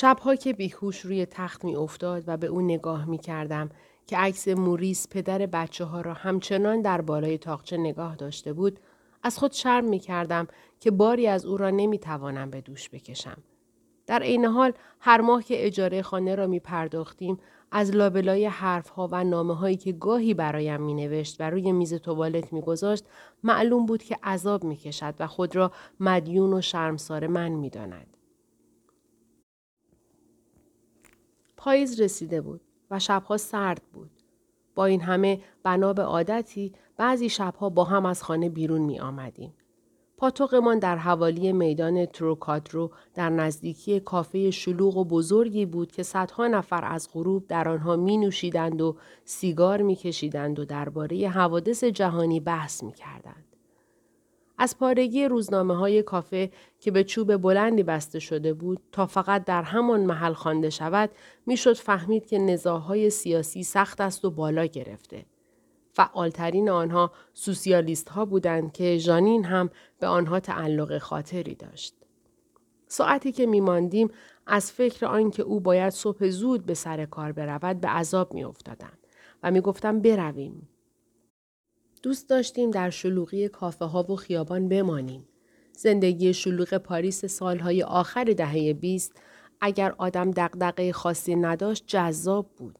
شبها که بیهوش روی تخت می افتاد و به او نگاه می کردم که عکس موریس پدر بچه ها را همچنان در بالای تاقچه نگاه داشته بود از خود شرم می کردم که باری از او را نمی توانم به دوش بکشم. در عین حال هر ماه که اجاره خانه را می پرداختیم از لابلای حرفها و نامه هایی که گاهی برایم می نوشت و روی میز توالت می گذاشت معلوم بود که عذاب می کشد و خود را مدیون و شرمسار من می داند. پاییز رسیده بود و شبها سرد بود. با این همه بنا به عادتی بعضی شبها با هم از خانه بیرون می آمدیم. پاتوقمان در حوالی میدان تروکادرو در نزدیکی کافه شلوغ و بزرگی بود که صدها نفر از غروب در آنها می نوشیدند و سیگار می کشیدند و درباره حوادث جهانی بحث می کردند. از پارگی روزنامه های کافه که به چوب بلندی بسته شده بود تا فقط در همان محل خوانده شود می‌شد فهمید که نزاهای سیاسی سخت است و بالا گرفته. فعالترین آنها سوسیالیست ها بودند که ژانین هم به آنها تعلق خاطری داشت. ساعتی که میماندیم از فکر آنکه او باید صبح زود به سر کار برود به عذاب میافتادم و می‌گفتم برویم دوست داشتیم در شلوغی کافه ها و خیابان بمانیم. زندگی شلوغ پاریس سالهای آخر دهه بیست اگر آدم دقدقه خاصی نداشت جذاب بود.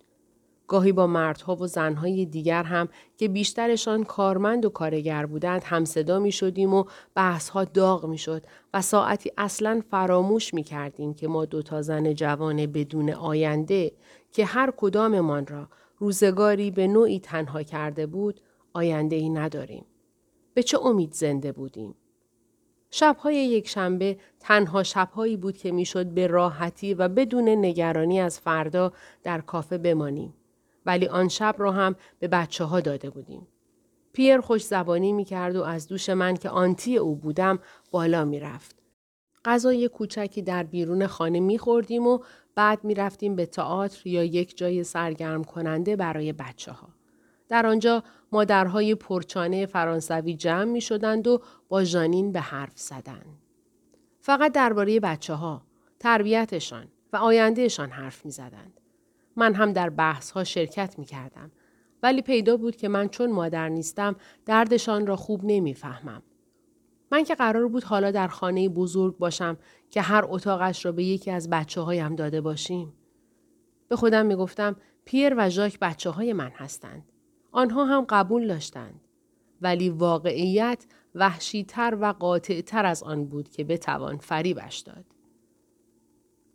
گاهی با مردها و زنهای دیگر هم که بیشترشان کارمند و کارگر بودند هم صدا می شدیم و بحثها داغ می شد و ساعتی اصلا فراموش می کردیم که ما دوتا زن جوان بدون آینده که هر کداممان را روزگاری به نوعی تنها کرده بود آینده ای نداریم. به چه امید زنده بودیم؟ شبهای یک شنبه تنها شبهایی بود که می‌شد به راحتی و بدون نگرانی از فردا در کافه بمانیم. ولی آن شب را هم به بچه ها داده بودیم. پیر خوش زبانی می کرد و از دوش من که آنتی او بودم بالا می رفت. غذای کوچکی در بیرون خانه می خوردیم و بعد می رفتیم به تئاتر یا یک جای سرگرم کننده برای بچه ها. در آنجا مادرهای پرچانه فرانسوی جمع می شدند و با ژانین به حرف زدند. فقط درباره بچه ها، تربیتشان و آیندهشان حرف می زدند. من هم در بحث ها شرکت می کردم. ولی پیدا بود که من چون مادر نیستم دردشان را خوب نمی‌فهمم. من که قرار بود حالا در خانه بزرگ باشم که هر اتاقش را به یکی از بچه هایم داده باشیم. به خودم می گفتم پیر و ژاک بچه های من هستند. آنها هم قبول داشتند. ولی واقعیت وحشیتر و قاطعتر از آن بود که بتوان فریبش داد.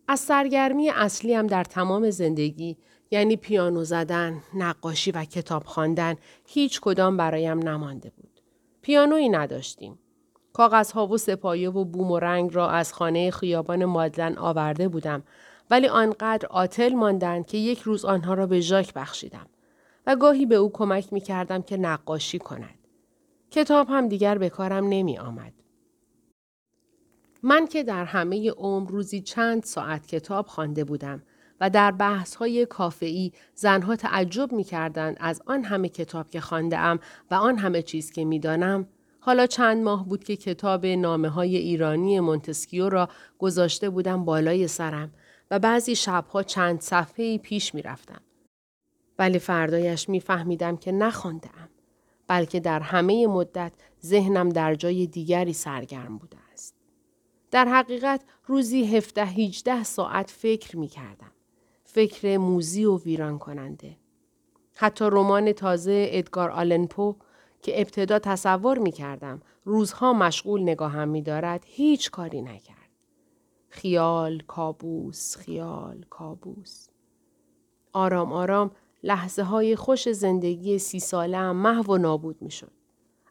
از سرگرمی هم در تمام زندگی یعنی پیانو زدن، نقاشی و کتاب خواندن هیچ کدام برایم نمانده بود. پیانویی نداشتیم. کاغذها و سپایه و بوم و رنگ را از خانه خیابان مادلن آورده بودم ولی آنقدر عاطل ماندند که یک روز آنها را به ژاک بخشیدم. و گاهی به او کمک می کردم که نقاشی کند. کتاب هم دیگر به کارم نمی آمد. من که در همه عمر روزی چند ساعت کتاب خوانده بودم و در بحث های کافه‌ای زنها تعجب می کردند از آن همه کتاب که خانده ام و آن همه چیز که می دانم، حالا چند ماه بود که کتاب نامه های ایرانی مونتسکیو را گذاشته بودم بالای سرم و بعضی شبها چند صفحه پیش می رفتم. ولی فردایش میفهمیدم که نخواندم بلکه در همه مدت ذهنم در جای دیگری سرگرم بوده است. در حقیقت روزی 17 18 ساعت فکر می کردم. فکر موزی و ویران کننده. حتی رمان تازه ادگار آلنپو که ابتدا تصور می کردم روزها مشغول نگاهم می دارد هیچ کاری نکرد. خیال، کابوس، خیال، کابوس. آرام آرام لحظه های خوش زندگی سی ساله محو و نابود می شد.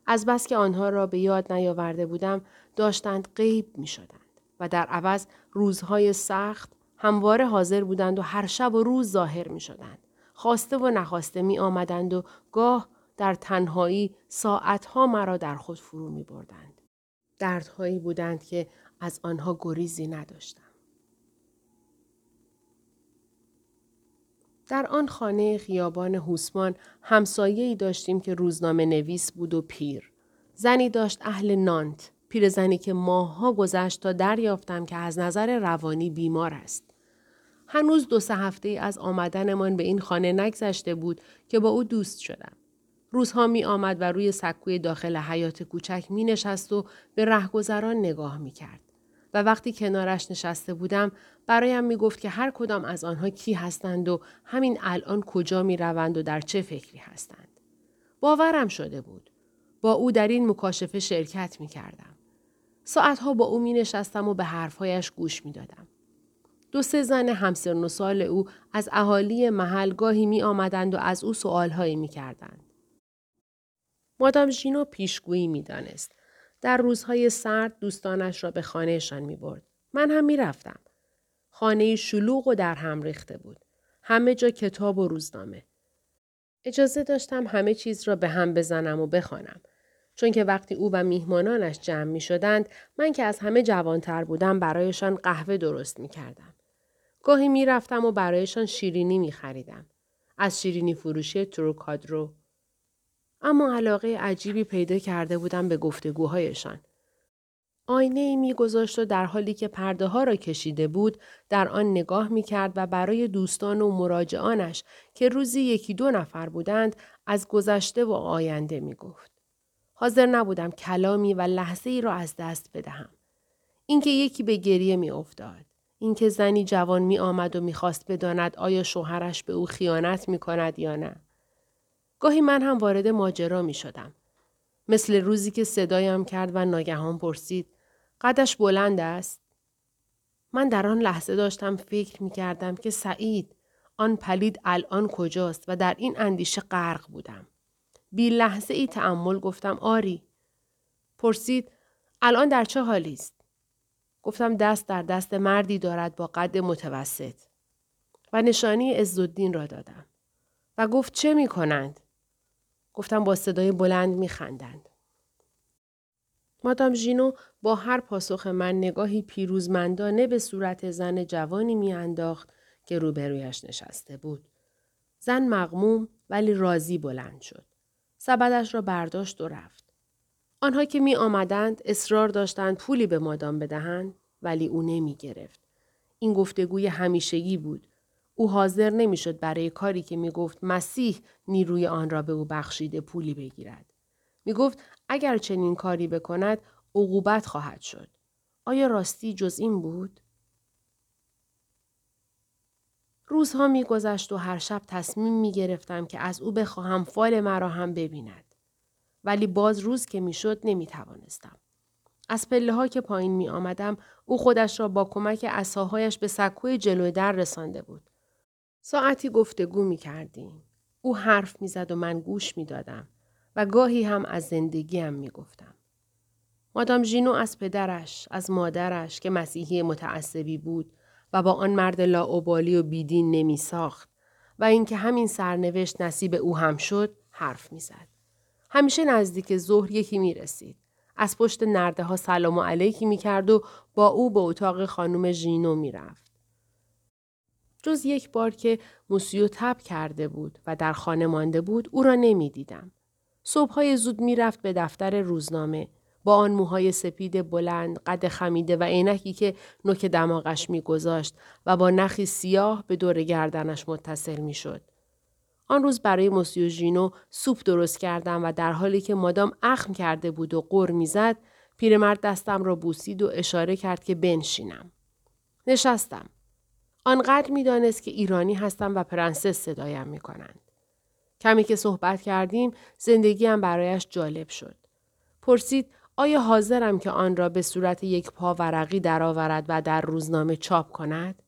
از بس که آنها را به یاد نیاورده بودم داشتند غیب می شدند و در عوض روزهای سخت همواره حاضر بودند و هر شب و روز ظاهر می شدند. خواسته و نخواسته می آمدند و گاه در تنهایی ساعتها مرا در خود فرو می بردند. دردهایی بودند که از آنها گریزی نداشتم. در آن خانه خیابان هوسمان همسایه‌ای داشتیم که روزنامه نویس بود و پیر. زنی داشت اهل نانت، پیرزنی که ماهها گذشت تا دریافتم که از نظر روانی بیمار است. هنوز دو سه هفته از آمدنمان به این خانه نگذشته بود که با او دوست شدم. روزها می آمد و روی سکوی داخل حیات کوچک می نشست و به رهگذران نگاه می کرد. و وقتی کنارش نشسته بودم برایم می گفت که هر کدام از آنها کی هستند و همین الان کجا می روند و در چه فکری هستند. باورم شده بود. با او در این مکاشفه شرکت می کردم. ساعتها با او می نشستم و به حرفهایش گوش می دادم. دو سه زن همسن و سال او از اهالی محل گاهی می آمدند و از او سؤالهایی می کردند. مادام ژینو پیشگویی می دانست. در روزهای سرد دوستانش را به خانهشان می برد. من هم می رفتم. خانه شلوغ و در هم ریخته بود. همه جا کتاب و روزنامه. اجازه داشتم همه چیز را به هم بزنم و بخوانم. چون که وقتی او و میهمانانش جمع می شدند من که از همه جوانتر بودم برایشان قهوه درست می کردم. گاهی می رفتم و برایشان شیرینی می خریدم. از شیرینی فروشی تروکادرو. اما علاقه عجیبی پیدا کرده بودم به گفتگوهایشان. آینه ای می گذاشت و در حالی که پرده ها را کشیده بود در آن نگاه می کرد و برای دوستان و مراجعانش که روزی یکی دو نفر بودند از گذشته و آینده می گفت. حاضر نبودم کلامی و لحظه ای را از دست بدهم. اینکه یکی به گریه می افتاد. اینکه زنی جوان می آمد و می‌خواست بداند آیا شوهرش به او خیانت می کند یا نه. گاهی من هم وارد ماجرا می شدم. مثل روزی که صدایم کرد و ناگهان پرسید قدش بلند است؟ من در آن لحظه داشتم فکر می کردم که سعید آن پلید الان کجاست و در این اندیشه غرق بودم. بی لحظه ای تعمل گفتم آری. پرسید الان در چه حالی است؟ گفتم دست در دست مردی دارد با قد متوسط. و نشانی عزالدین را دادم. و گفت چه می کنند؟ گفتم با صدای بلند می خندند. مادام ژینو با هر پاسخ من نگاهی پیروزمندانه به صورت زن جوانی میانداخت که روبرویش نشسته بود. زن مغموم ولی راضی بلند شد. سبدش را برداشت و رفت. آنها که می آمدند اصرار داشتند پولی به مادام بدهند ولی او نمی گرفت. این گفتگوی همیشگی بود. او حاضر نمی‌شد برای کاری که می گفت مسیح نیروی آن را به او بخشیده پولی بگیرد. می گفت اگر چنین کاری بکند عقوبت خواهد شد. آیا راستی جز این بود؟ روزها میگذشت و هر شب تصمیم می گرفتم که از او بخواهم فال مرا هم ببیند. ولی باز روز که می‌شد نمی توانستم. از پله ها که پایین می آمدم او خودش را با کمک اساهایش به سکوی جلوی در رسانده بود. ساعتی گفتگو می کردیم. او حرف می زد و من گوش می دادم و گاهی هم از زندگیم می گفتم. مادام ژینو از پدرش، از مادرش که مسیحی متعصبی بود و با آن مرد لاعبالی و بیدین نمی ساخت و اینکه همین سرنوشت نصیب او هم شد حرف می زد. همیشه نزدیک ظهر یکی می رسید. از پشت نرده ها سلام و علیکی می کرد و با او به اتاق خانم ژینو می رفت. جز یک بار که موسیو تب کرده بود و در خانه مانده بود او را نمی دیدم. صبحهای زود می رفت به دفتر روزنامه با آن موهای سپید بلند، قد خمیده و عینکی که نوک دماغش میگذاشت و با نخی سیاه به دور گردنش متصل می‌شد. آن روز برای موسیو ژینو سوپ درست کردم و در حالی که مادام اخم کرده بود و قر می‌زد پیرمرد دستم را بوسید و اشاره کرد که بنشینم. نشستم. آنقدر می‌دانست که ایرانی هستم و پرنسس صدایم می کنند. کمی که صحبت کردیم زندگیم برایش جالب شد. پرسید آیا حاضرم که آن را به صورت یک پا ورقی درآورد و در روزنامه چاپ کند؟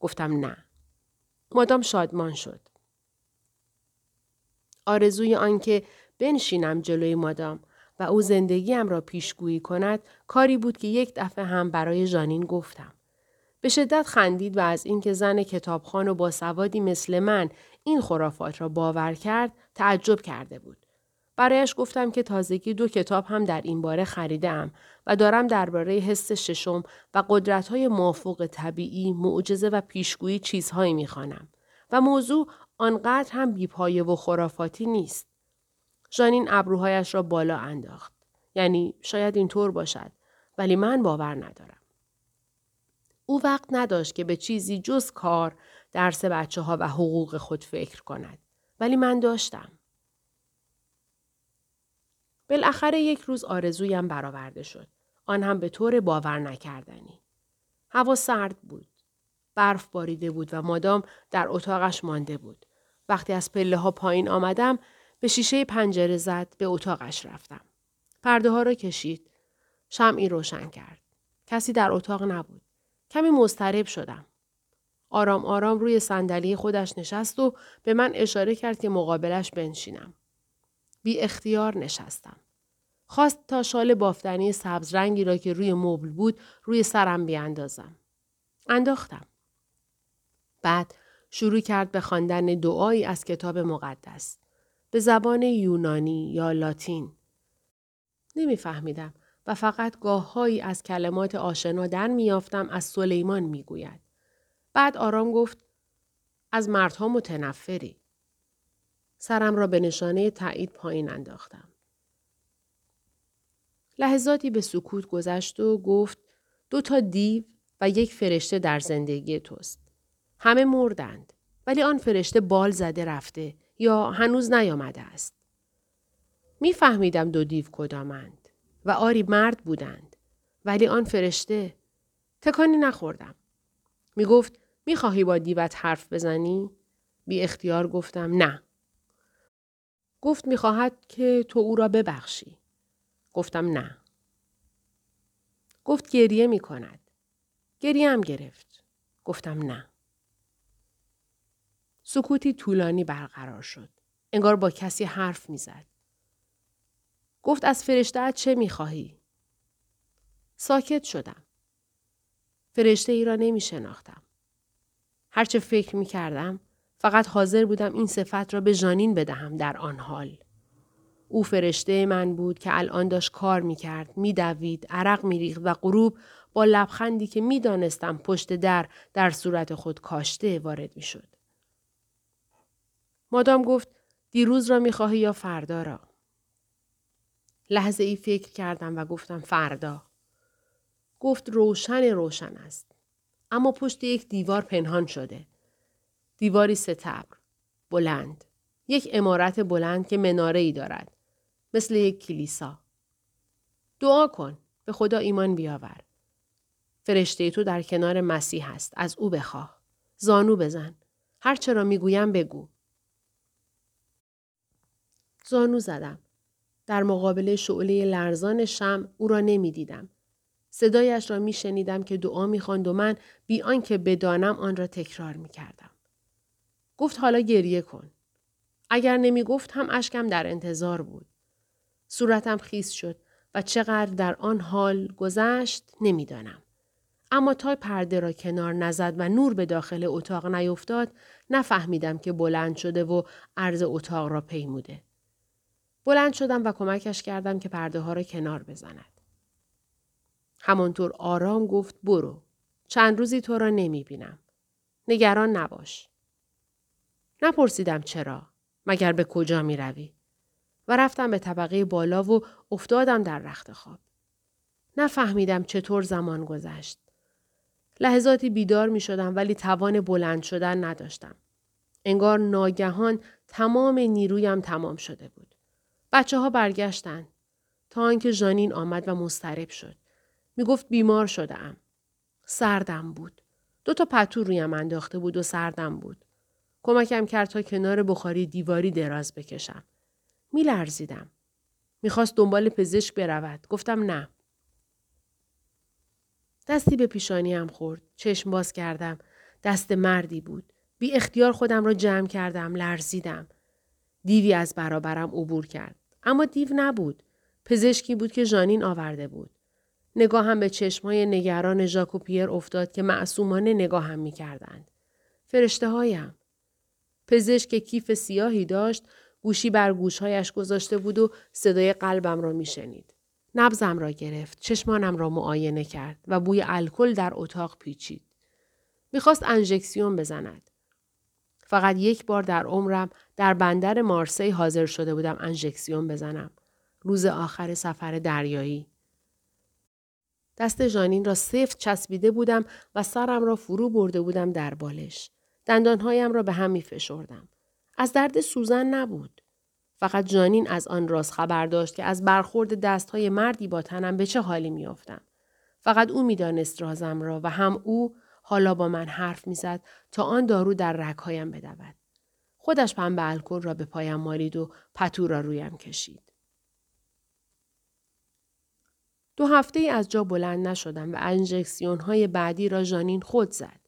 گفتم نه. مادام شادمان شد. آرزوی آنکه بنشینم جلوی مادام و او زندگیم را پیشگویی کند کاری بود که یک دفعه هم برای ژانین گفتم. به شدت خندید و از اینکه زن کتابخان و با سوادی مثل من این خرافات را باور کرد تعجب کرده بود. برایش گفتم که تازگی دو کتاب هم در این باره خریدم و دارم درباره حس ششم و قدرت‌های موافق طبیعی، معجزه و پیشگویی چیزهایی می‌خوانم و موضوع آنقدر هم بیپایه و خرافاتی نیست. ژانین ابروهایش را بالا انداخت. یعنی شاید اینطور باشد ولی من باور ندارم. او وقت نداشت که به چیزی جز کار، درس بچه ها و حقوق خود فکر کند. ولی من داشتم. بالاخره یک روز آرزویم برآورده شد. آن هم به طور باور نکردنی. هوا سرد بود. برف باریده بود و مادام در اتاقش مانده بود. وقتی از پله ها پایین آمدم به شیشه پنجره زد به اتاقش رفتم. پرده ها را کشید. شمعی روشن کرد. کسی در اتاق نبود. کمی مضطرب شدم. آرام آرام روی صندلی خودش نشست و به من اشاره کرد که مقابلش بنشینم. بی اختیار نشستم. خواست تا شال بافتنی سبز رنگی را که روی مبل بود روی سرم بیاندازم. انداختم. بعد شروع کرد به خواندن دعایی از کتاب مقدس. به زبان یونانی یا لاتین. نمیفهمیدم و فقط گاههایی از کلمات آشنا در میافتم از سلیمان می‌گوید. بعد آرام گفت از مردها متنفری. سرم را به نشانه تایید پایین انداختم. لحظاتی به سکوت گذشت و گفت دو تا دیو و یک فرشته در زندگی توست. همه مردند ولی آن فرشته بال زده رفته یا هنوز نیامده است. میفهمیدم دو دیو کدامند و آری مرد بودند ولی آن فرشته تکانی نخوردم. می گفت می خواهی با دیوت حرف بزنی؟ بی اختیار گفتم نه. گفت می خواهد که تو او را ببخشی. گفتم نه. گفت گریه می کند. گریه هم گرفت. گفتم نه. سکوتی طولانی برقرار شد. انگار با کسی حرف می‌زد. گفت از فرشته چه می‌خواهی؟ ساکت شدم. فرشته ای را نمی شناختم. هرچه فکر می کردم فقط حاضر بودم این صفت را به جانین بدهم در آن حال. او فرشته من بود که الان داشت کار می کرد، می دوید، عرق می ریخت و غروب با لبخندی که می دانستم پشت در در صورت خود کاشته وارد می شد. مادام گفت دیروز را می خواهی یا فردا را؟ لحظه ای فکر کردم و گفتم فردا. گفت روشن روشن است. اما پشت یک دیوار پنهان شده. دیواری ستبر. بلند. یک امارت بلند که مناره ای دارد. مثل یک کلیسا. دعا کن. به خدا ایمان بیاور. فرشته تو در کنار مسیح است. از او بخواه. زانو بزن. هر چرا می‌گویم بگو. زانو زدم. در مقابل شعله لرزان شم او را نمی‌دیدم. صدایش را می شنیدم که دعا می و من بی آنکه بدانم آن را تکرار می کردم. گفت حالا گریه کن. اگر نمی گفت هم اشکم در انتظار بود. صورتم خیس شد و چقدر در آن حال گذشت نمی‌دانم. اما تا پرده را کنار نزد و نور به داخل اتاق نیفتاد نفهمیدم که بلند شده و عرض اتاق را پیموده. بلند شدم و کمکش کردم که پرده ها را کنار بزند. همانطور آرام گفت برو. چند روزی تو را نمی بینم. نگران نباش. نپرسیدم چرا. مگر به کجا می روی؟ و رفتم به طبقه بالا و افتادم در رخت خواب. نفهمیدم چطور زمان گذشت. لحظاتی بیدار می شدم ولی توان بلند شدن نداشتم. انگار ناگهان تمام نیرویم تمام شده بود. بچه ها برگشتن. تا آنکه ژانین آمد و مسترب شد. می گفت بیمار شده ام. سردم بود. دو تا پتو رویم انداخته بود و سردم بود. کمکم کرد تا کنار بخاری دیواری دراز بکشم. می لرزیدم. می‌خواست دنبال پزشک برود. گفتم نه. دستی به پیشانیم خورد. چشم باز کردم. دست مردی بود. بی اختیار خودم را جمع کردم. لرزیدم. دیوی از برابرم عبور کرد. اما دیو نبود. پزشکی بود که ژانین آورده بود. نگاهم به چشمای نگران ژاک پیر افتاد که معصومانه نگاهم می کردند. فرشته هایم. پزشک کیف سیاهی داشت گوشی بر گوشهایش گذاشته بود و صدای قلبم را میشنید. نبزم را گرفت، چشمانم را معاینه کرد و بوی الکل در اتاق پیچید. می‌خواست انژکسیون بزند. فقط یک بار در عمرم در بندر مارسی حاضر شده بودم انژکسیون بزنم. روز آخر سفر دریایی. دست ژانین را سفت چسبیده بودم و سرم را فرو برده بودم در بالش. دندانهایم را به هم می فشردم. از درد سوزن نبود. فقط جانین از آن راز خبر داشت که از برخورد دستهای مردی با تنم به چه حالی میافتم. فقط او می‌دانست رازم را و هم او حالا با من حرف می‌زد تا آن دارو در رگهایم بدود. خودش پنبه الکل را به پایم مالید و پتو را رویم کشید. دو هفته ای از جا بلند نشدم و انجکسیون های بعدی را جانین خود زد.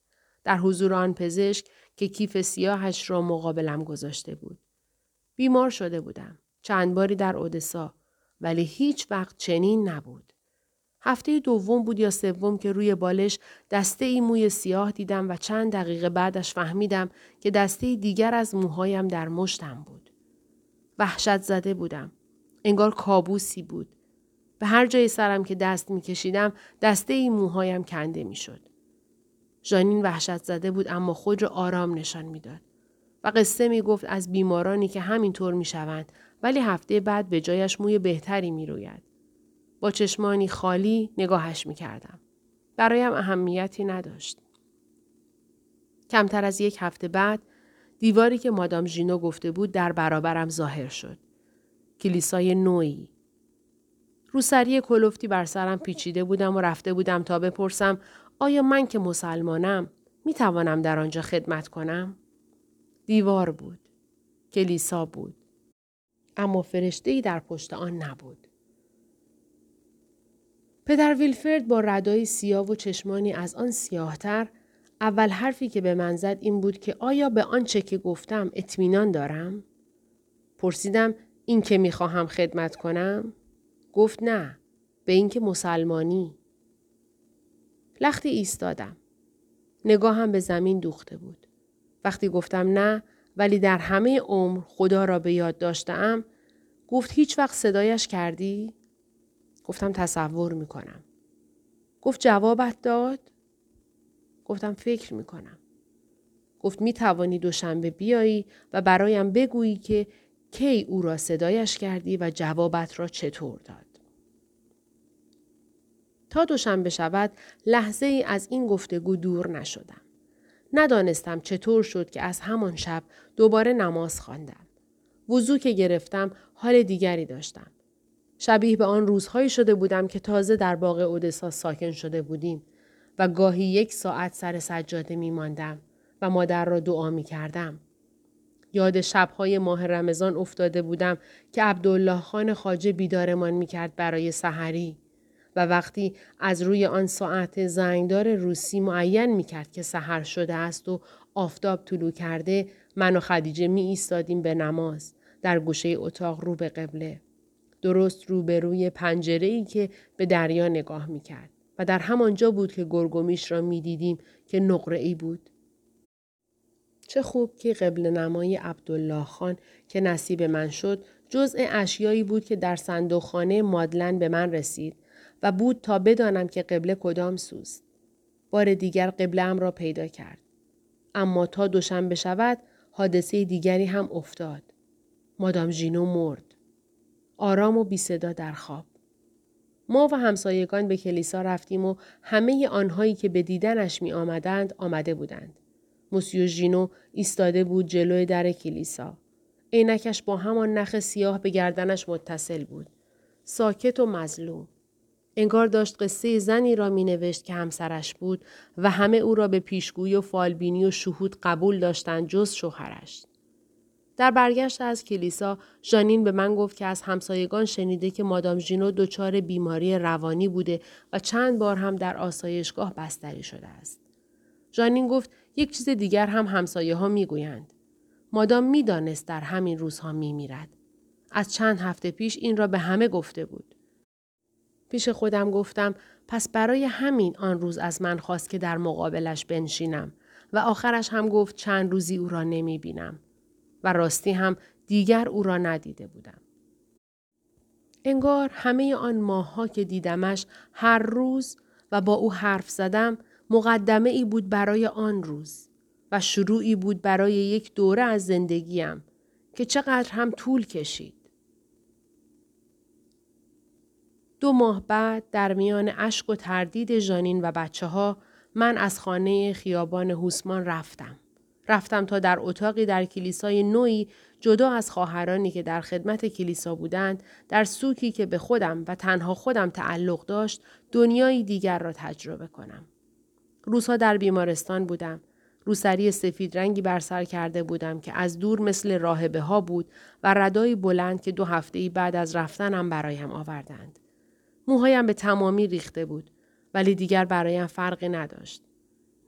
در حضور آن پزشک که کیف سیاهش را مقابلم گذاشته بود. بیمار شده بودم. چند باری در اودسا ولی هیچ وقت چنین نبود. هفته دوم بود یا سوم که روی بالش دسته ای موی سیاه دیدم و چند دقیقه بعدش فهمیدم که دسته دیگر از موهایم در مشتم بود. وحشت زده بودم. انگار کابوسی بود. به هر جای سرم که دست می کشیدم دسته ای موهایم کنده می شد. ژانین وحشت زده بود اما خود را آرام نشان می‌داد. و قصه می گفت از بیمارانی که همینطور می شوند ولی هفته بعد به جایش موی بهتری می روید. با چشمانی خالی نگاهش می کردم. برایم اهمیتی نداشت. کمتر از یک هفته بعد دیواری که مادام ژینو گفته بود در برابرم ظاهر شد. کلیسای نوعی. روسری کلوفتی بر سرم پیچیده بودم و رفته بودم تا بپرسم آیا من که مسلمانم می توانم در آنجا خدمت کنم؟ دیوار بود. کلیسا بود. اما فرشته در پشت آن نبود. پدر ویلفرد با ردای سیاه و چشمانی از آن سیاهتر اول حرفی که به من زد این بود که آیا به آنچه که گفتم اطمینان دارم؟ پرسیدم این که می‌خواهم خدمت کنم؟ گفت نه به اینکه مسلمانی لختی ایستادم نگاهم به زمین دوخته بود وقتی گفتم نه ولی در همه عمر خدا را به یاد داشتم گفت هیچ وقت صدایش کردی گفتم تصور می‌کنم گفت جوابت داد گفتم فکر می‌کنم گفت می توانی دوشنبه بیایی و برایم بگویی که کی او را صدایش کردی و جوابت را چطور داد. تا دوشنبه شود لحظه ای از این گفتگو دور نشدم. ندانستم چطور شد که از همان شب دوباره نماز خواندم. وضو که گرفتم حال دیگری داشتم. شبیه به آن روزهایی شده بودم که تازه در باغ اودسا ساکن شده بودیم و گاهی یک ساعت سر سجاده می ماندم و مادر را دعا می کردم. یاد شبهای ماه رمضان افتاده بودم که عبدالله خان خاجه بیدارمان می کرد برای سحری. و وقتی از روی آن ساعت زنگدار روسی معین می کرد که سحر شده است و آفتاب طلو کرده من و خدیجه می ایستادیم به نماز در گوشه اتاق رو به قبله. درست روبروی پنجره ای که به دریا نگاه می کرد. و در همانجا بود که گرگومیش را می دیدیم که نقره ای بود. چه خوب که قبل نمای عبدالله خان که نصیب من شد جزء اشیایی بود که در صندوقخانه مادلن به من رسید و بود تا بدانم که قبله کدام سوست. بار دیگر قبله را پیدا کرد. اما تا دوشنبه شود حادثه دیگری هم افتاد. مادام ژینو مرد. آرام و بی صدا در خواب. ما و همسایگان به کلیسا رفتیم و همه آنهایی که به دیدنش می آمدند آمده بودند. موسیو ژینو ایستاده بود جلوی در کلیسا. عینکش با همان نخ سیاه به گردنش متصل بود. ساکت و مظلوم. انگار داشت قصه زنی را می نوشت که همسرش بود و همه او را به پیشگویی و فالبینی و شهود قبول داشتند جز شوهرش. در برگشت از کلیسا ژانین به من گفت که از همسایگان شنیده که مادام ژینو دچار بیماری روانی بوده و چند بار هم در آسایشگاه بستری شده است. ژانین گفت یک چیز دیگر هم همسایه ها می گویند. مادام می دانست در همین روزها می میرد. از چند هفته پیش این را به همه گفته بود. پیش خودم گفتم پس برای همین آن روز از من خواست که در مقابلش بنشینم و آخرش هم گفت چند روزی او را نمی بینم. و راستی هم دیگر او را ندیده بودم. انگار همه آن ماهها که دیدمش هر روز و با او حرف زدم مقدمه ای بود برای آن روز و شروعی بود برای یک دوره از زندگیم که چقدر هم طول کشید. دو ماه بعد در میان اشک و تردید ژانین و بچه ها من از خانه خیابان هوسمان رفتم. رفتم تا در اتاقی در کلیسای نوعی جدا از خواهرانی که در خدمت کلیسا بودند در سوکی که به خودم و تنها خودم تعلق داشت دنیایی دیگر را تجربه کنم. روزها در بیمارستان بودم. روسری سفید رنگی بر سر کرده بودم که از دور مثل راهبه ها بود و ردایی بلند که دو هفته بعد از رفتنم برایم آوردند. موهایم به تمامی ریخته بود ولی دیگر برایم فرقی نداشت.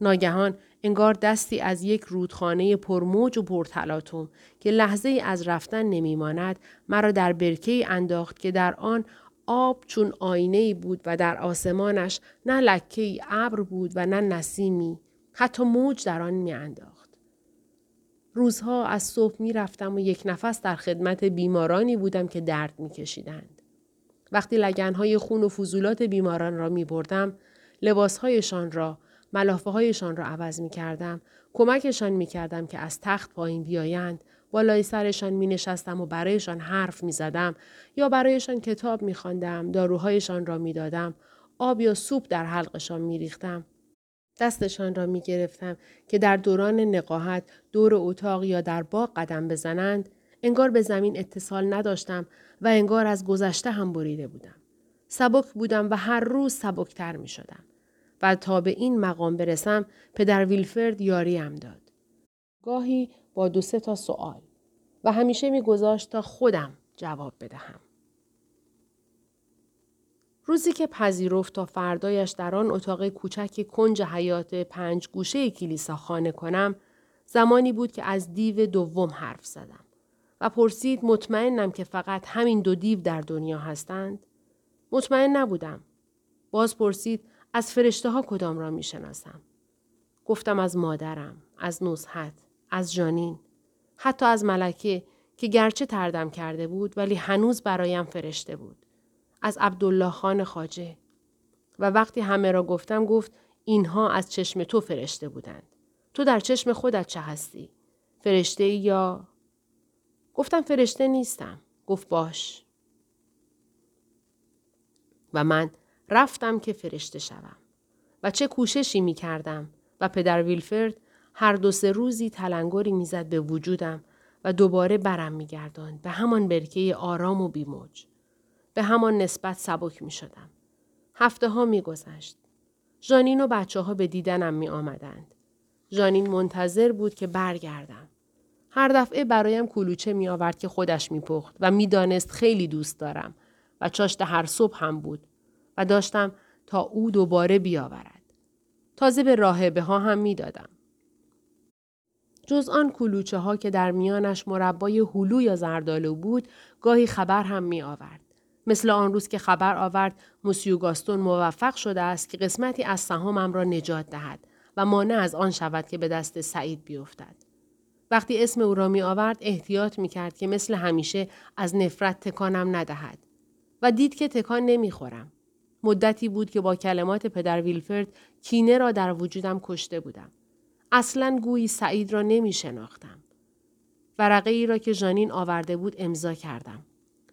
ناگهان انگار دستی از یک رودخانه پرموج و پرتلاتوم که لحظه ای از رفتن نمیماند مرا در برکه انداخت که در آن آب چون آینه ای بود و در آسمانش نه لکه ابر بود و نه نسیمی حتی موج در آن میانداخت روزها از صبح می رفتم و یک نفس در خدمت بیمارانی بودم که درد می کشیدند. وقتی لگنهای خون و فضولات بیماران را می بردم، لباسهایشان را ملافه هایشان را عوض می کردم، کمکشان می کردم که از تخت پایین بیایند، بالای سرشان می نشستم و برایشان حرف می زدم یا برایشان کتاب می خواندم، داروهایشان را می دادم، آب یا سوپ در حلقشان می ریختم. دستشان را می گرفتم که در دوران نقاهت دور اتاق یا در باغ قدم بزنند، انگار به زمین اتصال نداشتم و انگار از گذشته هم بریده بودم. سبک بودم و هر روز سبکتر می شدم. و تا به این مقام برسم پدر ویلفرد یاریم داد. گاهی با دو سه تا سوال و همیشه میگذاشت تا خودم جواب بدهم. روزی که پذیرفت تا فردایش در آن اتاق کوچک کنج حیات پنج گوشه کلیسا خانه کنم زمانی بود که از دیو دوم حرف زدم و پرسید مطمئنم که فقط همین دو دیو در دنیا هستند مطمئن نبودم باز پرسید از فرشته ها کدام را می شناسم. گفتم از مادرم، از نزحت، از جانین، حتی از ملکه که گرچه تردم کرده بود ولی هنوز برایم فرشته بود. از عبدالله خان خاجه. و وقتی همه را گفتم گفت اینها از چشم تو فرشته بودند. تو در چشم خودت چه هستی؟ فرشته یا... گفتم فرشته نیستم. گفت باش. و من رفتم که فرشته شوم. و چه کوششی می کردم و پدر ویلفرد هر دو سه روزی تلنگری می‌زد به وجودم و دوباره برم میگرداند به همان برکه آرام و بیموج. به همان نسبت سبک می شدم. هفته ها می گذشت. جانین و بچه ها به دیدنم می آمدند. جانین منتظر بود که برگردم. هر دفعه برایم کلوچه می آورد که خودش می پخت و می دانست خیلی دوست دارم و چاشت هر صبح هم بود داشتم تا او دوباره بیاورد. تازه به راهبه ها هم می دادم. جز آن کلوچه ها که در میانش مربای هلو یا زردالو بود گاهی خبر هم می آورد. مثل آن روز که خبر آورد موسیو گاستون موفق شده است که قسمتی از سهامم را نجات دهد و مانع از آن شود که به دست سعید بیفتد. وقتی اسم او را می آورد احتیاط می کرد که مثل همیشه از نفرت تکانم ندهد و دید که تکان نمی خورم. مدتی بود که با کلمات پدر ویلفرد کینه را در وجودم کشته بودم. اصلا گویی سعید را نمی شناختم. ورقه ای را که جانین آورده بود امضا کردم.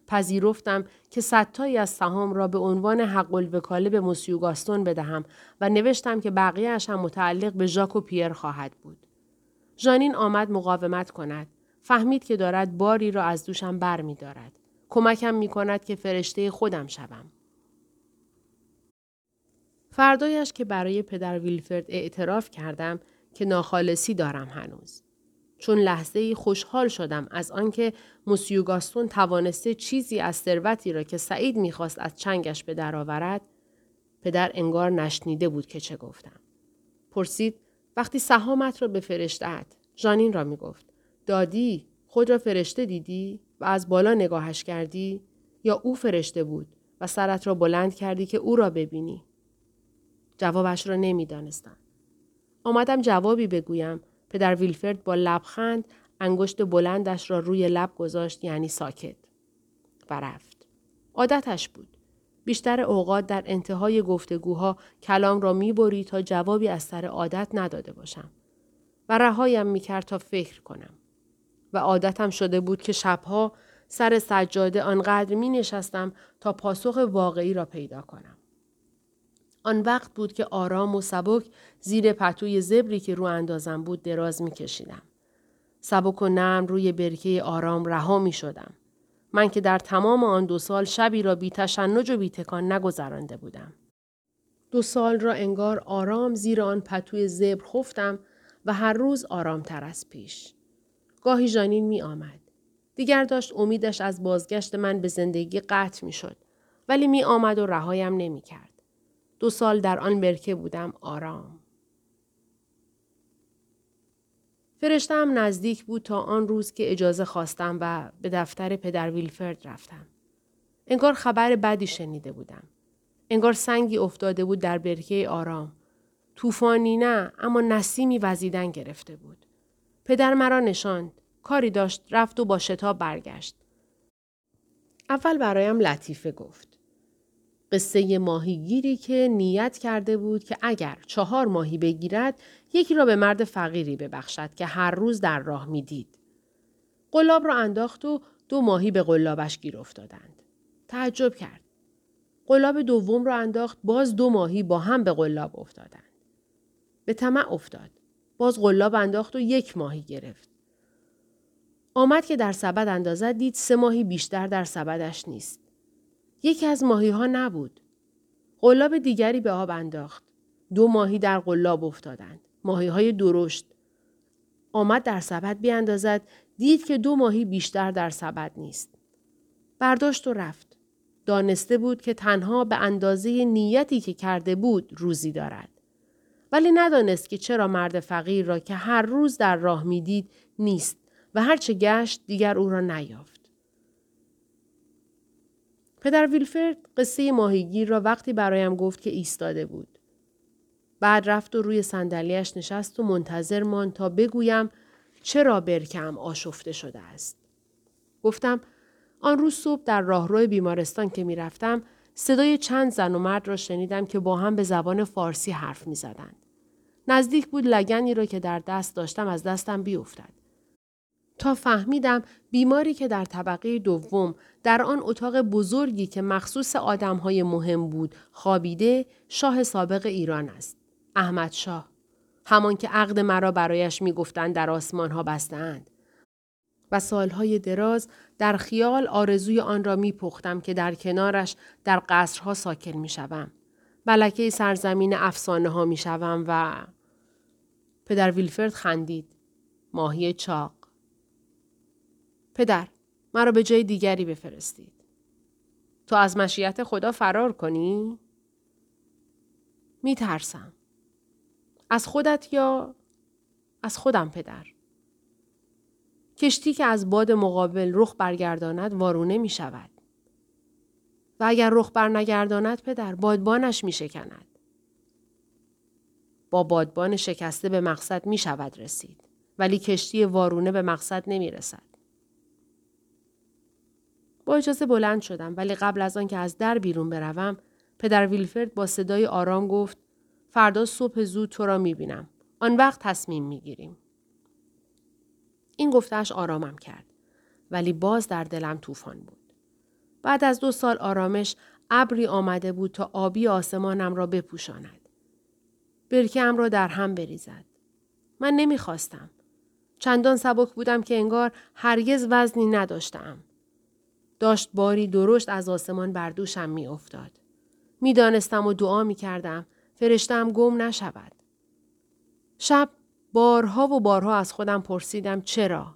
پذیرفتم که صدتایی از سهام را به عنوان حق الوکاله به موسیو گاستون بدهم و نوشتم که بقیهش هم متعلق به ژاک و پیر خواهد بود. جانین آمد مقاومت کند. فهمید که دارد باری را از دوشم بر می دارد. کمکم می کند که فرشته خودم شوم. فردایش که برای پدر ویلفرد اعتراف کردم که ناخالصی دارم هنوز. چون لحظه ای خوشحال شدم از آنکه موسیو گاستون توانسته چیزی از ثروتی را که سعید می‌خواست از چنگش به درآورد پدر انگار نشنیده بود که چه گفتم. پرسید وقتی سهامت را به فرشتهت ژانین را می‌گفت. دادی خود را فرشته دیدی و از بالا نگاهش کردی؟ یا او فرشته بود و سرت را بلند کردی که او را ببینی؟ جوابش را نمی‌دانستم آمدم جوابی بگویم پدر ویلفرد با لبخند انگشت بلندش را روی لب گذاشت یعنی ساکت و رفت. عادتش بود. بیشتر اوقات در انتهای گفتگوها کلام را می‌بری تا جوابی از سر عادت نداده باشم و رهایم می‌کرد تا فکر کنم. و عادتم شده بود که شبها سر سجاده آنقدر می نشستم تا پاسخ واقعی را پیدا کنم. آن وقت بود که آرام و سبک زیر پتوی زبری که رو اندازم بود دراز می کشیدم. سبک و نرم روی برکه آرام رها می شدم. من که در تمام آن دو سال شبی را بی تشنج و بی تکان نگذرانده بودم. دو سال را انگار آرام زیر آن پتوی زبر خفتم و هر روز آرام تر از پیش. گاهی جانین می آمد. دیگر داشت امیدش از بازگشت من به زندگی قطع می شد. ولی می آمد و رهایم نمی کرد. دو سال در آن برکه بودم آرام. فرشتم نزدیک بود تا آن روز که اجازه خواستم و به دفتر پدر ویلفرد رفتم. انگار خبر بدی شنیده بودم. انگار سنگی افتاده بود در برکه آرام. طوفانی نه اما نسیمی وزیدن گرفته بود. پدر مرا نشاند. کاری داشت رفت و با شتاب برگشت. اول برایم لطیفه گفت. قصه ماهیگیری که نیت کرده بود که اگر چهار ماهی بگیرد یکی را به مرد فقیری ببخشد که هر روز در راه می‌دید. قلاب را انداخت و دو ماهی به قلابش گیر افتادند. تعجب کرد. قلاب دوم را انداخت باز دو ماهی با هم به قلاب افتادند. به طمع افتاد. باز قلاب انداخت و یک ماهی گرفت. آمد که در سبد اندازد دید سه ماهی بیشتر در سبدش نیست. یکی از ماهی ها نبود. قلاب دیگری به آب انداخت. دو ماهی در قلاب افتادند. ماهی های درشت. آمد در سبد بیاندازد دید که دو ماهی بیشتر در سبد نیست. برداشت و رفت. دانسته بود که تنها به اندازه نیتی که کرده بود روزی دارد. ولی ندانست که چرا مرد فقیر را که هر روز در راه می‌دید نیست و هرچه گشت دیگر او را نیافت. پدر ویلفرد قصه ماهیگیر را وقتی برایم گفت که ایستاده بود. بعد رفت و روی صندلیاش نشست و منتظر ماند تا بگویم چرا برکم آشفته شده است. گفتم آن روز صبح در راهرو بیمارستان که می‌رفتم صدای چند زن و مرد را شنیدم که با هم به زبان فارسی حرف می زدند. نزدیک بود لگنی را که در دست داشتم از دستم بیفتد. تا فهمیدم بیماری که در طبقه دوم در آن اتاق بزرگی که مخصوص آدمهای مهم بود خوابیده شاه سابق ایران است. احمد شاه. همان که عقد مرا برایش می‌گفتند در آسمان ها بستند. و سالهای دراز در خیال آرزوی آن را می پختم که در کنارش در قصرها ساکن می شوم. ملکه سرزمین افسانه ها می شوم و... پدر ویلفرد خندید. ماهی چاق. پدر، مرا به جای دیگری بفرستید. تو از مشیت خدا فرار کنی؟ می ترسم. از خودت یا از خودم پدر. کشتی که از باد مقابل رخ برگرداند وارونه می شود. و اگر رخ بر نگرداند پدر بادبانش می شکند. با بادبان شکسته به مقصد می شود رسید. ولی کشتی وارونه به مقصد نمی رسد. با اجازه بلند شدم ولی قبل از آن که از در بیرون بروم پدر ویلفرد با صدای آرام گفت فردا صبح زود تو را می بینم. آن وقت تصمیم می گیریم. این گفتهش آرامم کرد. ولی باز در دلم طوفان بود. بعد از دو سال آرامش ابری آمده بود تا آبی آسمانم را بپوشاند. برکم را در هم بریزد. من نمی‌خواستم. چندان سبک بودم که انگار هرگز وزنی نداشتم. داشت باری درشت از آسمان بر دوشم می افتاد. می و دعا می کردم فرشتم گم نشود. شب بارها و بارها از خودم پرسیدم چرا؟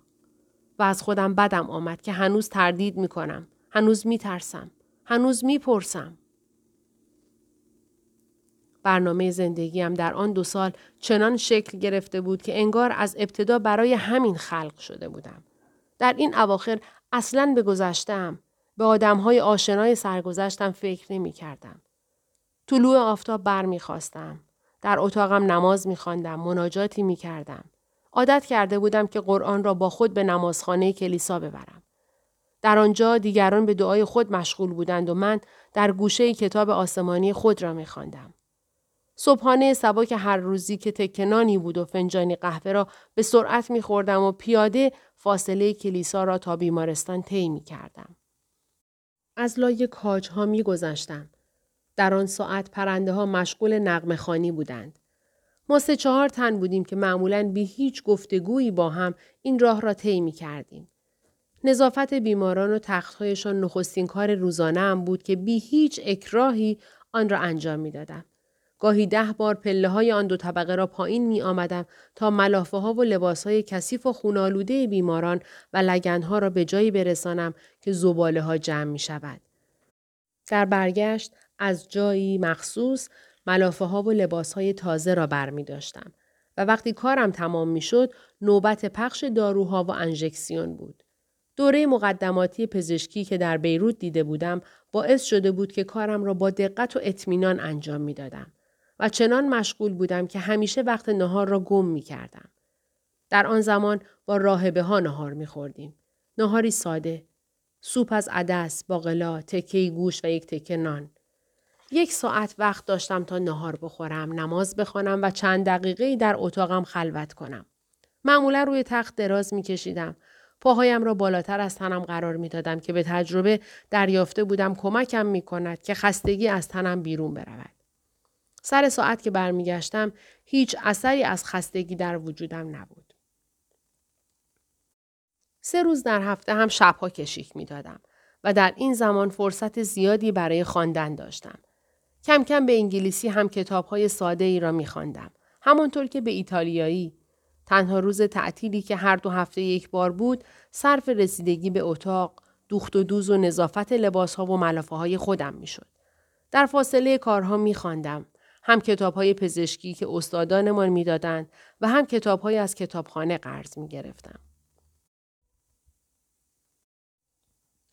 و از خودم بدم آمد که هنوز تردید می کنم. هنوز می ترسم. هنوز می پرسم. برنامه زندگیم در آن دو سال چنان شکل گرفته بود که انگار از ابتدا برای همین خلق شده بودم. در این اواخر اصلا به گذشتم به آدمهای آشنای سرگذشتم فکر نمی کردم. طلوع آفتاب بر می خواستم. در اتاقم نماز می خواندم. مناجاتی می کردم. عادت کرده بودم که قرآن را با خود به نمازخانه کلیسا ببرم. در آنجا دیگران به دعای خود مشغول بودند و من در گوشه کتاب آسمانی خود را می خواندم. صبحانه سبک هر روزی که تکنانی بود و فنجانی قهوه را به سرعت میخوردم و پیاده فاصله کلیسا را تا بیمارستان طی می کردم. از لای کاج ها می گذشتم. در آن ساعت پرنده ها مشغول نقم خانی بودند. ما سه چهار تن بودیم که معمولا بی هیچ گفتگویی با هم این راه را طی می کردیم. نظافت بیماران و تختهایشان نخستین کار روزانه هم بود که بی هیچ اکراهی آن را انجام می دادم. گاهی ده بار پله های آن دو طبقه را پایین می آمدم تا ملافه ها و لباس های کثیف و خونالوده بیماران و لگن ها را به جایی برسانم که زباله ها جمع می شود. در برگشت از جایی مخصوص ملافه ها و لباس های تازه را بر می داشتم و وقتی کارم تمام می شد نوبت پخش داروها و انژکسیون بود. دوره مقدماتی پزشکی که در بیروت دیده بودم باعث شده بود که کارم را با دقت و اطمینان انجام می دادم. و چنان مشغول بودم که همیشه وقت نهار را گم می کردم. در آن زمان با راهبه ها نهار می خوردیم. نهاری ساده. سوپ از عدس، باقلا، تکه گوش و یک تکه نان. یک ساعت وقت داشتم تا نهار بخورم، نماز بخوانم و چند دقیقه در اتاقم خلوت کنم. معمولا روی تخت دراز می کشیدم. پاهایم را بالاتر از تنم قرار می دادم که به تجربه دریافته بودم کمکم می کند که خستگی از تنم بیرون برود. سر ساعت که برمیگشتم هیچ اثری از خستگی در وجودم نبود. سه روز در هفته هم شبها کشیک می دادم و در این زمان فرصت زیادی برای خواندن داشتم. کم کم به انگلیسی هم کتاب های ساده ای را می خواندم. همانطور که به ایتالیایی. تنها روز تعطیلی که هر دو هفته یک بار بود صرف رسیدگی به اتاق، دوخت و دوز و نظافت لباس ها و ملافه های خودم می شد. در فاصله کارها می خواندم. هم کتاب های پزشکی که استادانمان می‌دادند و هم کتاب های از کتابخانه قرض می گرفتم.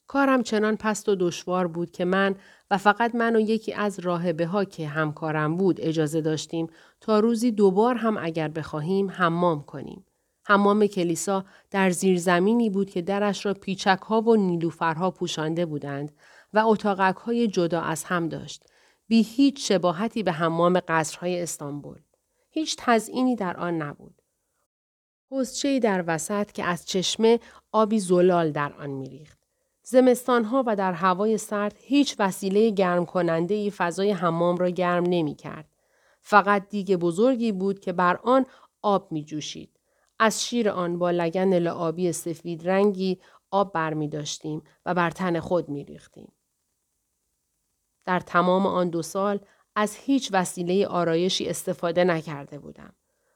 کارم چنان پست و دشوار بود که من و فقط من و یکی از راهبه ها که همکارم بود اجازه داشتیم تا روزی دوبار هم اگر بخواهیم حمام کنیم. حمام کلیسا در زیرزمینی بود که درش را پیچک ها و نیلوفرها پوشانده بودند و اتاقک های جدا از هم داشت بی هیچ شباهتی به حمام قصرهای استانبول. هیچ تزئینی در آن نبود. حوزچهای در وسط که از چشمه آبی زلال در آن میریخت. زمستانها و در هوای سرد هیچ وسیله گرم کننده ای فضای حمام را گرم نمی کرد. فقط دیگ بزرگی بود که بر آن آب می جوشید. از شیر آن با لگن لعابی سفید رنگی آب بر می داشتیم و بر تن خود می ریختیم. در تمام آن دو سال از هیچ وسیله آرایشی استفاده نکرده بودم.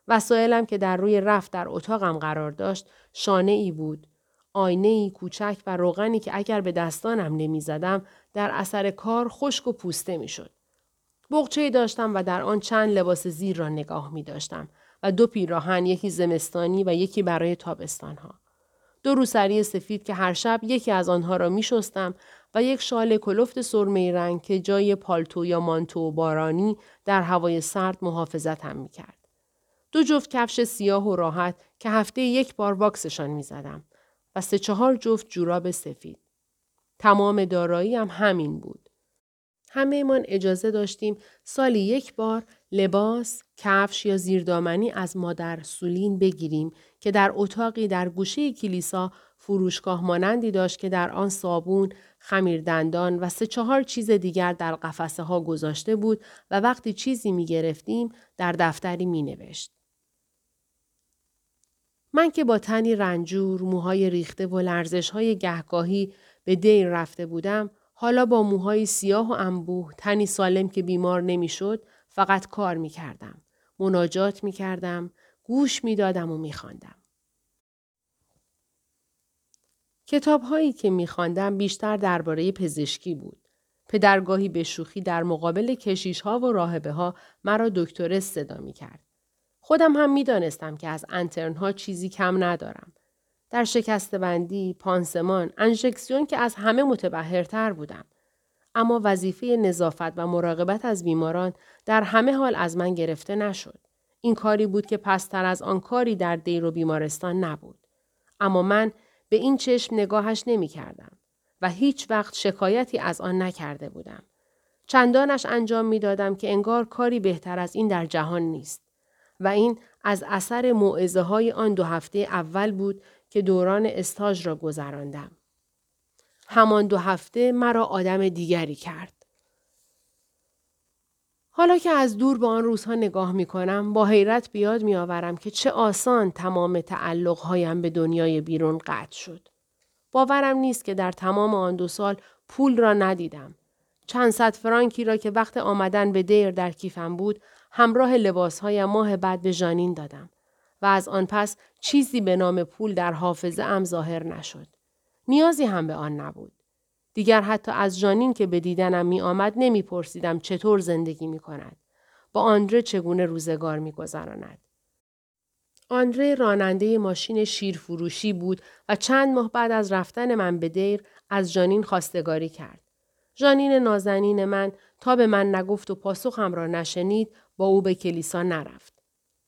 وسایلم که در روی رفت در اتاقم قرار داشت شانه ای بود. آینه ای کوچک و روغنی که اگر به دستانم نمی زدم در اثر کار خشک و پوسته می شد. بغچه داشتم و در آن چند لباس زیر را نگاه می داشتم و دو پیراهن یکی زمستانی و یکی برای تابستان ها. دو روسری سفید که هر شب یکی از آنها را می شستم و یک شال کلفت سرمه رنگ که جای پالتو یا مانتو بارانی در هوای سرد محافظت هم می کرد. دو جفت کفش سیاه و راحت که هفته یک بار واکسشان می زدم و سه چهار جفت جوراب سفید. تمام دارایی هم همین بود. همه من اجازه داشتیم سالی یک بار لباس، کفش یا زیردامنی از مادر سولین بگیریم که در اتاقی در گوشه کلیسا فروشگاه مانندی داشت که در آن صابون، خمیردندان و سه چهار چیز دیگر در قفسه ها گذاشته بود و وقتی چیزی می گرفتیم در دفتری می نوشت. من که با تنی رنجور، موهای ریخته و لرزش های گهگاهی به دیر رفته بودم، حالا با موهای سیاه و انبوه، تنی سالم که بیمار نمی‌شد، فقط کار می کردم. مناجات می کردم، گوش می دادم و می خواندم. کتاب هایی که می خواندم بیشتر درباره پزشکی بود. پدرگاهی به شوخی در مقابل کشیش ها و راهبه ها مرا دکترس صدا می کرد. خودم هم می دانستم که از انترن ها چیزی کم ندارم. در شکست بندی، پانسمان، انژکسیون که از همه متبهرتر بودم. اما وظیفه نظافت و مراقبت از بیماران در همه حال از من گرفته نشد. این کاری بود که پستر از آن کاری در دیر و بیمارستان نبود. اما من به این چشم نگاهش نمی کردم و هیچ وقت شکایتی از آن نکرده بودم. چندانش انجام می دادم که انگار کاری بهتر از این در جهان نیست. و این از اثر معزه های آن دو هفته اول بود که دوران استاژ را گذراندم. همان دو هفته مرا آدم دیگری کرد. حالا که از دور به آن روزها نگاه می کنم با حیرت بیاد می آورم که چه آسان تمام تعلقهایم به دنیای بیرون قطع شد. باورم نیست که در تمام آن دو سال پول را ندیدم. چند صد فرانکی را که وقت آمدن به دیر در کیفم بود همراه لباسهایم ماه بعد به ژانین دادم و از آن پس چیزی به نام پول در حافظه ام ظاهر نشد. نیازی هم به آن نبود. دیگر حتی از جانین که به دیدنم می آمد نمی پرسیدم چطور زندگی می کند. با آندره چگونه روزگار می گذراند. آندره راننده ماشین شیرفروشی بود و چند ماه بعد از رفتن من به دیر از جانین خواستگاری کرد. جانین نازنین من تا به من نگفت و پاسخم را نشنید با او به کلیسا نرفت.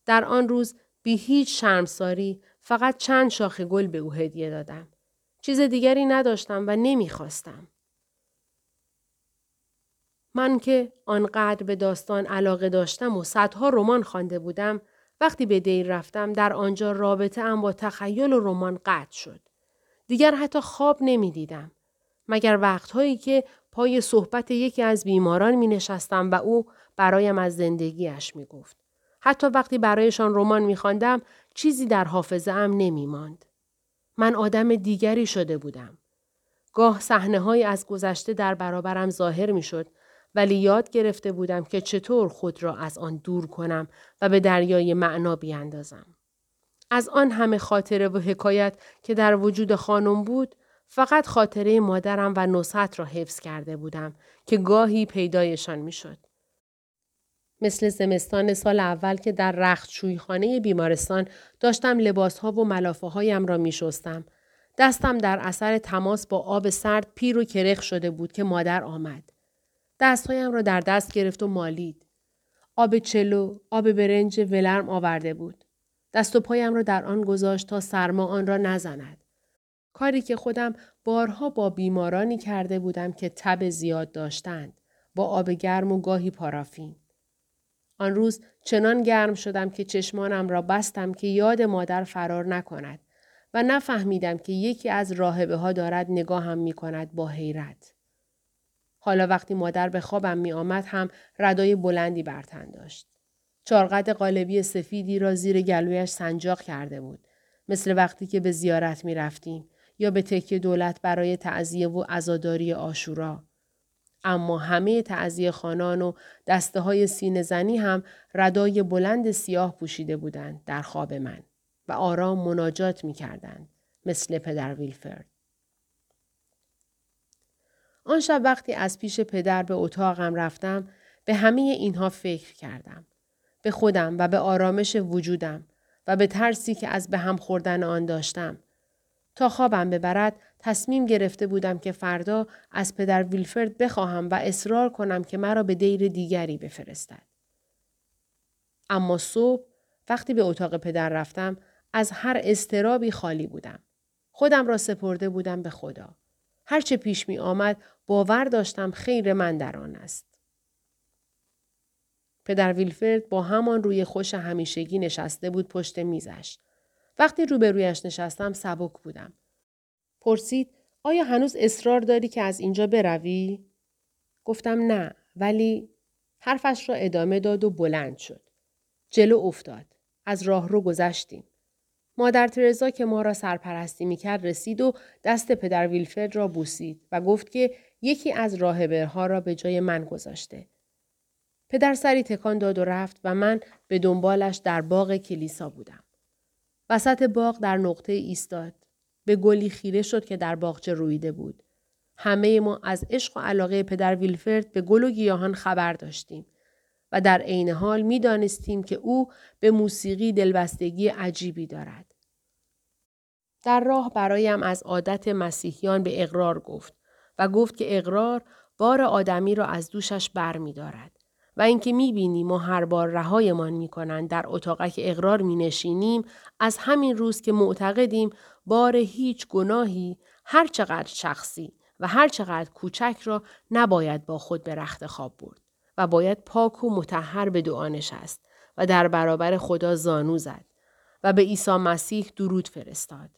در آن روز بی هیچ شرمساری فقط چند شاخ گل به او هدیه دادم. چیز دیگری نداشتم و نمی‌خواستم. من که آنقدر به داستان علاقه داشتم و صدها رمان خوانده بودم وقتی به دیر رفتم در آنجا رابطه ام با تخیل و رمان قطع شد. دیگر حتی خواب نمی دیدم. مگر وقتهایی که پای صحبت یکی از بیماران می نشستم و او برایم از زندگیش می گفت. حتی وقتی برایشان رمان می چیزی در حافظه ام نمی ماند. من آدم دیگری شده بودم. گاه صحنه های از گذشته در برابرم ظاهر می شد ولی یاد گرفته بودم که چطور خود را از آن دور کنم و به دریای معنا بیاندازم. از آن همه خاطره و حکایت که در وجود خانم بود فقط خاطره مادرم و نصحت را حفظ کرده بودم که گاهی پیدایشان می‌شد. مثل زمستان سال اول که در رخت خانه بیمارستان داشتم لباسها و ملافه هایم را می شستم. دستم در اثر تماس با آب سرد پیر و کرخ شده بود که مادر آمد. دستهایم را در دست گرفت و مالید. آب چلو، آب برنج ولرم آورده بود. دست و پایم را در آن گذاشت تا سرما آن را نزند. کاری که خودم بارها با بیمارانی کرده بودم که تب زیاد داشتند. با آب گرم و گاهی پارافین. آن روز چنان گرم شدم که چشمانم را بستم که یاد مادر فرار نکند و نفهمیدم که یکی از راهبه ها دارد نگاهم می کند با حیرت. حالا وقتی مادر به خوابم می آمد هم ردای بلندی برتن داشت. چارقد قالبی سفیدی را زیر گلویش سنجاق کرده بود. مثل وقتی که به زیارت می رفتیم یا به تکیه دولت برای تعذیه و عزاداری آشورا. اما همه تعذیه خانان و دسته های سینه زنی هم ردای بلند سیاه پوشیده بودند در خواب من و آرام مناجات می کردند مثل پدر ویلفرد. آن شب وقتی از پیش پدر به اتاقم رفتم به همه اینها فکر کردم. به خودم و به آرامش وجودم و به ترسی که از به هم خوردن آن داشتم. تا خوابم ببرد تصمیم گرفته بودم که فردا از پدر ویلفرد بخواهم و اصرار کنم که مرا به دیر دیگری بفرستد. اما صبح وقتی به اتاق پدر رفتم از هر استرابی خالی بودم. خودم را سپرده بودم به خدا. هرچه پیش می آمد باور داشتم خیر من در آن است. پدر ویلفرد با همان روی خوش همیشگی نشسته بود پشت میزش. وقتی روبرویش نشستم سبک بودم. پرسید آیا هنوز اصرار داری که از اینجا بروی؟ گفتم نه ولی حرفش را ادامه داد و بلند شد. جلو افتاد. از راه رو گذشتیم. مادر ترزا که ما را سرپرستی می‌کرد رسید و دست پدر ویلفرد را بوسید و گفت که یکی از راهبرها را به جای من گذاشته. پدر سری تکان داد و رفت و من به دنبالش در باغ کلیسا بودم. وسط باغ در نقطه ایستاد. به گلی خیره شد که در باغچه رویده بود. همه ما از عشق و علاقه پدر ویلفرد به گل و گیاهان خبر داشتیم و در عین حال می دانستیم که او به موسیقی دلبستگی عجیبی دارد. در راه برایم از عادت مسیحیان به اقرار گفت و گفت که اقرار بار آدمی را از دوشش بر می دارد. و اینکه می‌بینیم و هر بار رهایمان می‌کنند در اتاقک اقرار می نشینیم از همین روز که معتقدیم بار هیچ گناهی هر چقدر شخصی و هر چقدر کوچک را نباید با خود به رخت خواب برد و باید پاک و متحر به دعا نشست و در برابر خدا زانو زد و به عیسی مسیح درود فرستاد.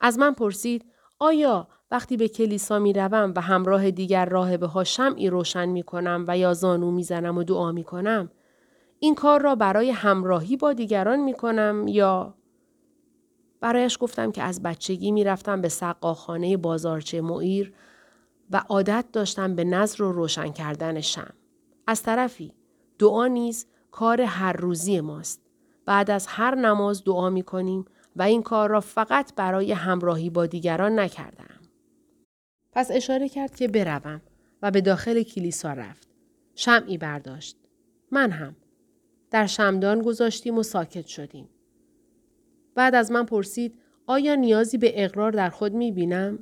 از من پرسید آیا وقتی به کلیسا می روم و همراه دیگر راهبه ها شمعی روشن می کنم و یا زانو می زنم و دعا می کنم این کار را برای همراهی با دیگران می کنم یا برایش گفتم که از بچگی می رفتم به سقاخانه بازارچه معیر و عادت داشتم به نظر و روشن کردن شم. از طرفی دعا نیز کار هر روزی ماست. بعد از هر نماز دعا می کنیم و این کار را فقط برای همراهی با دیگران نکردم. پس اشاره کرد که بروم و به داخل کلیسا رفت. شمعی برداشت. من هم. در شمدان گذاشتیم و ساکت شدیم. بعد از من پرسید آیا نیازی به اقرار در خود می بینم؟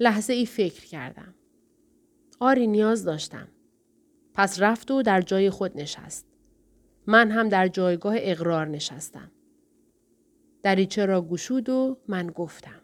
لحظه ای فکر کردم. آری نیاز داشتم. پس رفت و در جای خود نشست. من هم در جایگاه اقرار نشستم. دریچه را گشود و من گفتم.